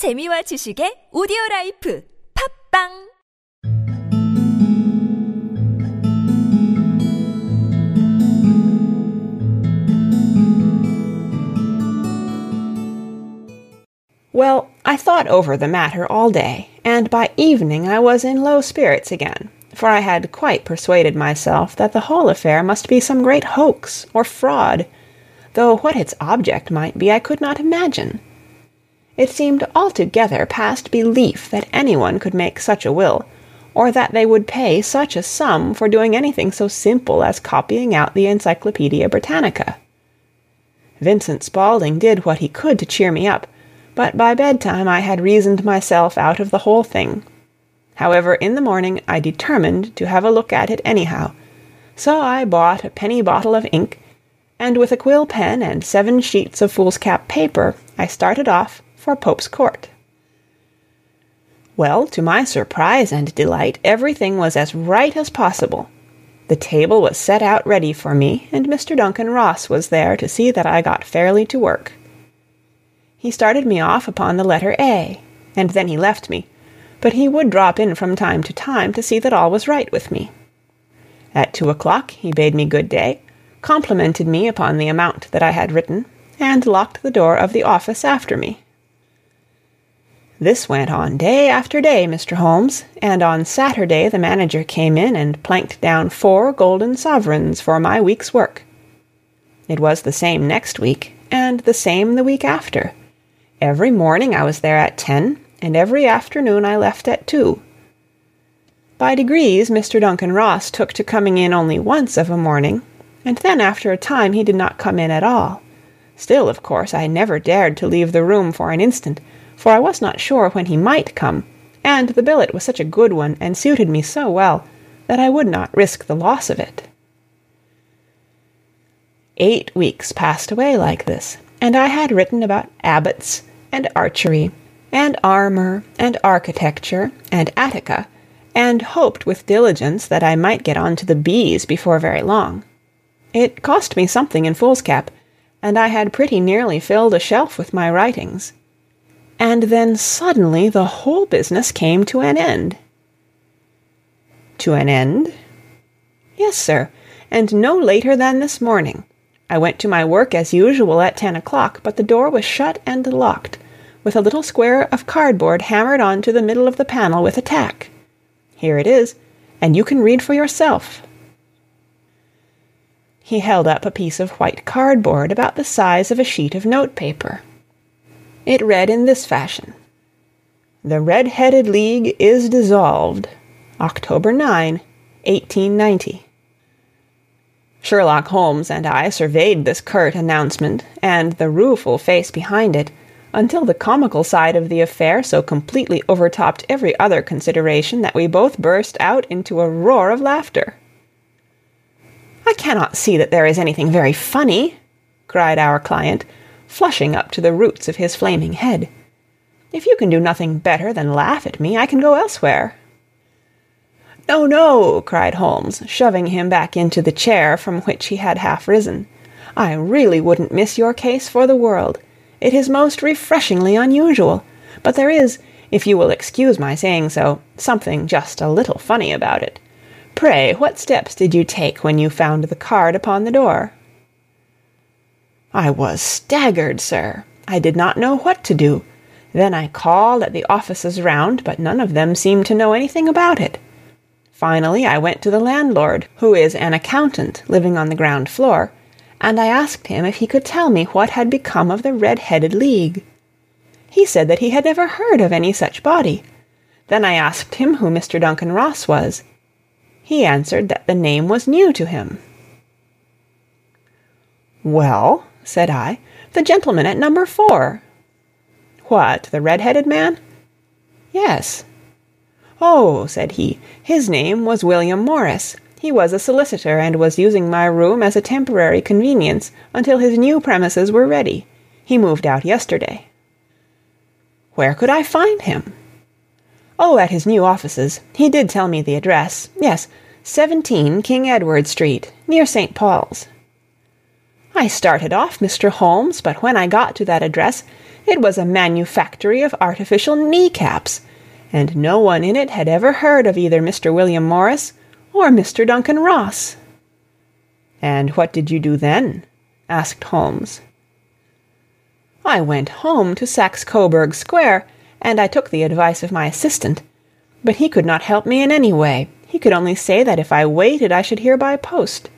재미와 지식의 오디오 라이프 팝빵 Well, I thought over the matter all day, and by evening I was in low spirits again, for I had quite persuaded myself that the whole affair must be some great hoax or fraud, though what its object might be I could not imagine. It seemed altogether past belief that anyone could make such a will, or that they would pay such a sum for doing anything so simple as copying out the Encyclopaedia Britannica. Vincent Spaulding did what he could to cheer me up, but by bedtime I had reasoned myself out of the whole thing. However, in the morning I determined to have a look at it anyhow, so I bought a penny bottle of ink, and with a quill pen and seven sheets of foolscap paper I started off for Pope's Court. Well, to my surprise and delight, everything was as right as possible. The table was set out ready for me, and Mr. Duncan Ross was there to see that I got fairly to work. He started me off upon the letter A, and then he left me, but he would drop in from time to time to see that all was right with me. At two o'clock he bade me good day, complimented me upon the amount that I had written, and locked the door of the office after me. This went on day after day, Mr. Holmes, and on Saturday the manager came in and planked down four golden sovereigns for my week's work. It was the same next week, and the same the week after. Every morning I was there at ten, and every afternoon I left at two. By degrees Mr. Duncan Ross took to coming in only once of a morning, and then after a time he did not come in at all. Still, of course, I never dared to leave the room for an instant, for I was not sure when he might come, and the billet was such a good one and suited me so well that I would not risk the loss of it. Eight weeks passed away like this, and I had written about abbots and archery and armor and architecture and Attica, and hoped with diligence that I might get on to the B's before very long. It cost me something in foolscap, and I had pretty nearly filled a shelf with my writings. And then suddenly the whole business came to an end. To an end? Yes, sir, and no later than this morning. I went to my work as usual at ten o'clock, but the door was shut and locked, with a little square of cardboard hammered on to the middle of the panel with a tack. Here it is, and you can read for yourself. He held up a piece of white cardboard about the size of a sheet of notepaper. It read in this fashion The Red Headed League is dissolved. October 9, 1890. Sherlock Holmes and I surveyed this curt announcement, and the rueful face behind it, until the comical side of the affair so completely overtopped every other consideration that we both burst out into a roar of laughter. I cannot see that there is anything very funny, cried our client, flushing up to the roots of his flaming head. If you can do nothing better than laugh at me, I can go elsewhere. No, no, cried Holmes, shoving him back into the chair from which he had half risen. I really wouldn't miss your case for the world. It is most refreshingly unusual, but there is, if you will excuse my saying so, something just a little funny about it. Pray, what steps did you take when you found the card upon the door? I was staggered, sir. I did not know what to do. Then I called at the offices round, but none of them seemed to know anything about it. Finally, I went to the landlord, who is an accountant living on the ground floor, and I asked him if he could tell me what had become of the Red Headed League. He said that he had never heard of any such body. Then I asked him who Mr. Duncan Ross was. He answered that the name was new to him. Well, said I, the gentleman at number four. What, the red-headed man? Yes. Oh, said he, his name was William Morris. He was a solicitor, and was using my room as a temporary convenience until his new premises were ready. He moved out yesterday. Where could I find him? Oh, at his new offices. He did tell me the address. Yes, 17 King Edward Street, near St. Paul's. I started off, Mr. Holmes, but when I got to that address, It was a manufactory of artificial knee caps, and no one in it had ever heard of either Mr. William Morris or Mr. Duncan Ross. "And what did you do then?" asked Holmes. I went home to Saxe Coburg Square, and I took the advice of my assistant. But he could not help me in any way. He could only say that if I waited I should hear by post.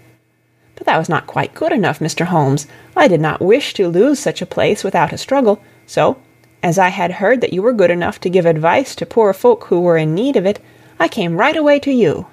But that was not quite good enough, Mr. Holmes. I did not wish to lose such a place without a struggle, so, as I had heard that you were good enough to give advice to poor folk who were in need of it, I came right away to you.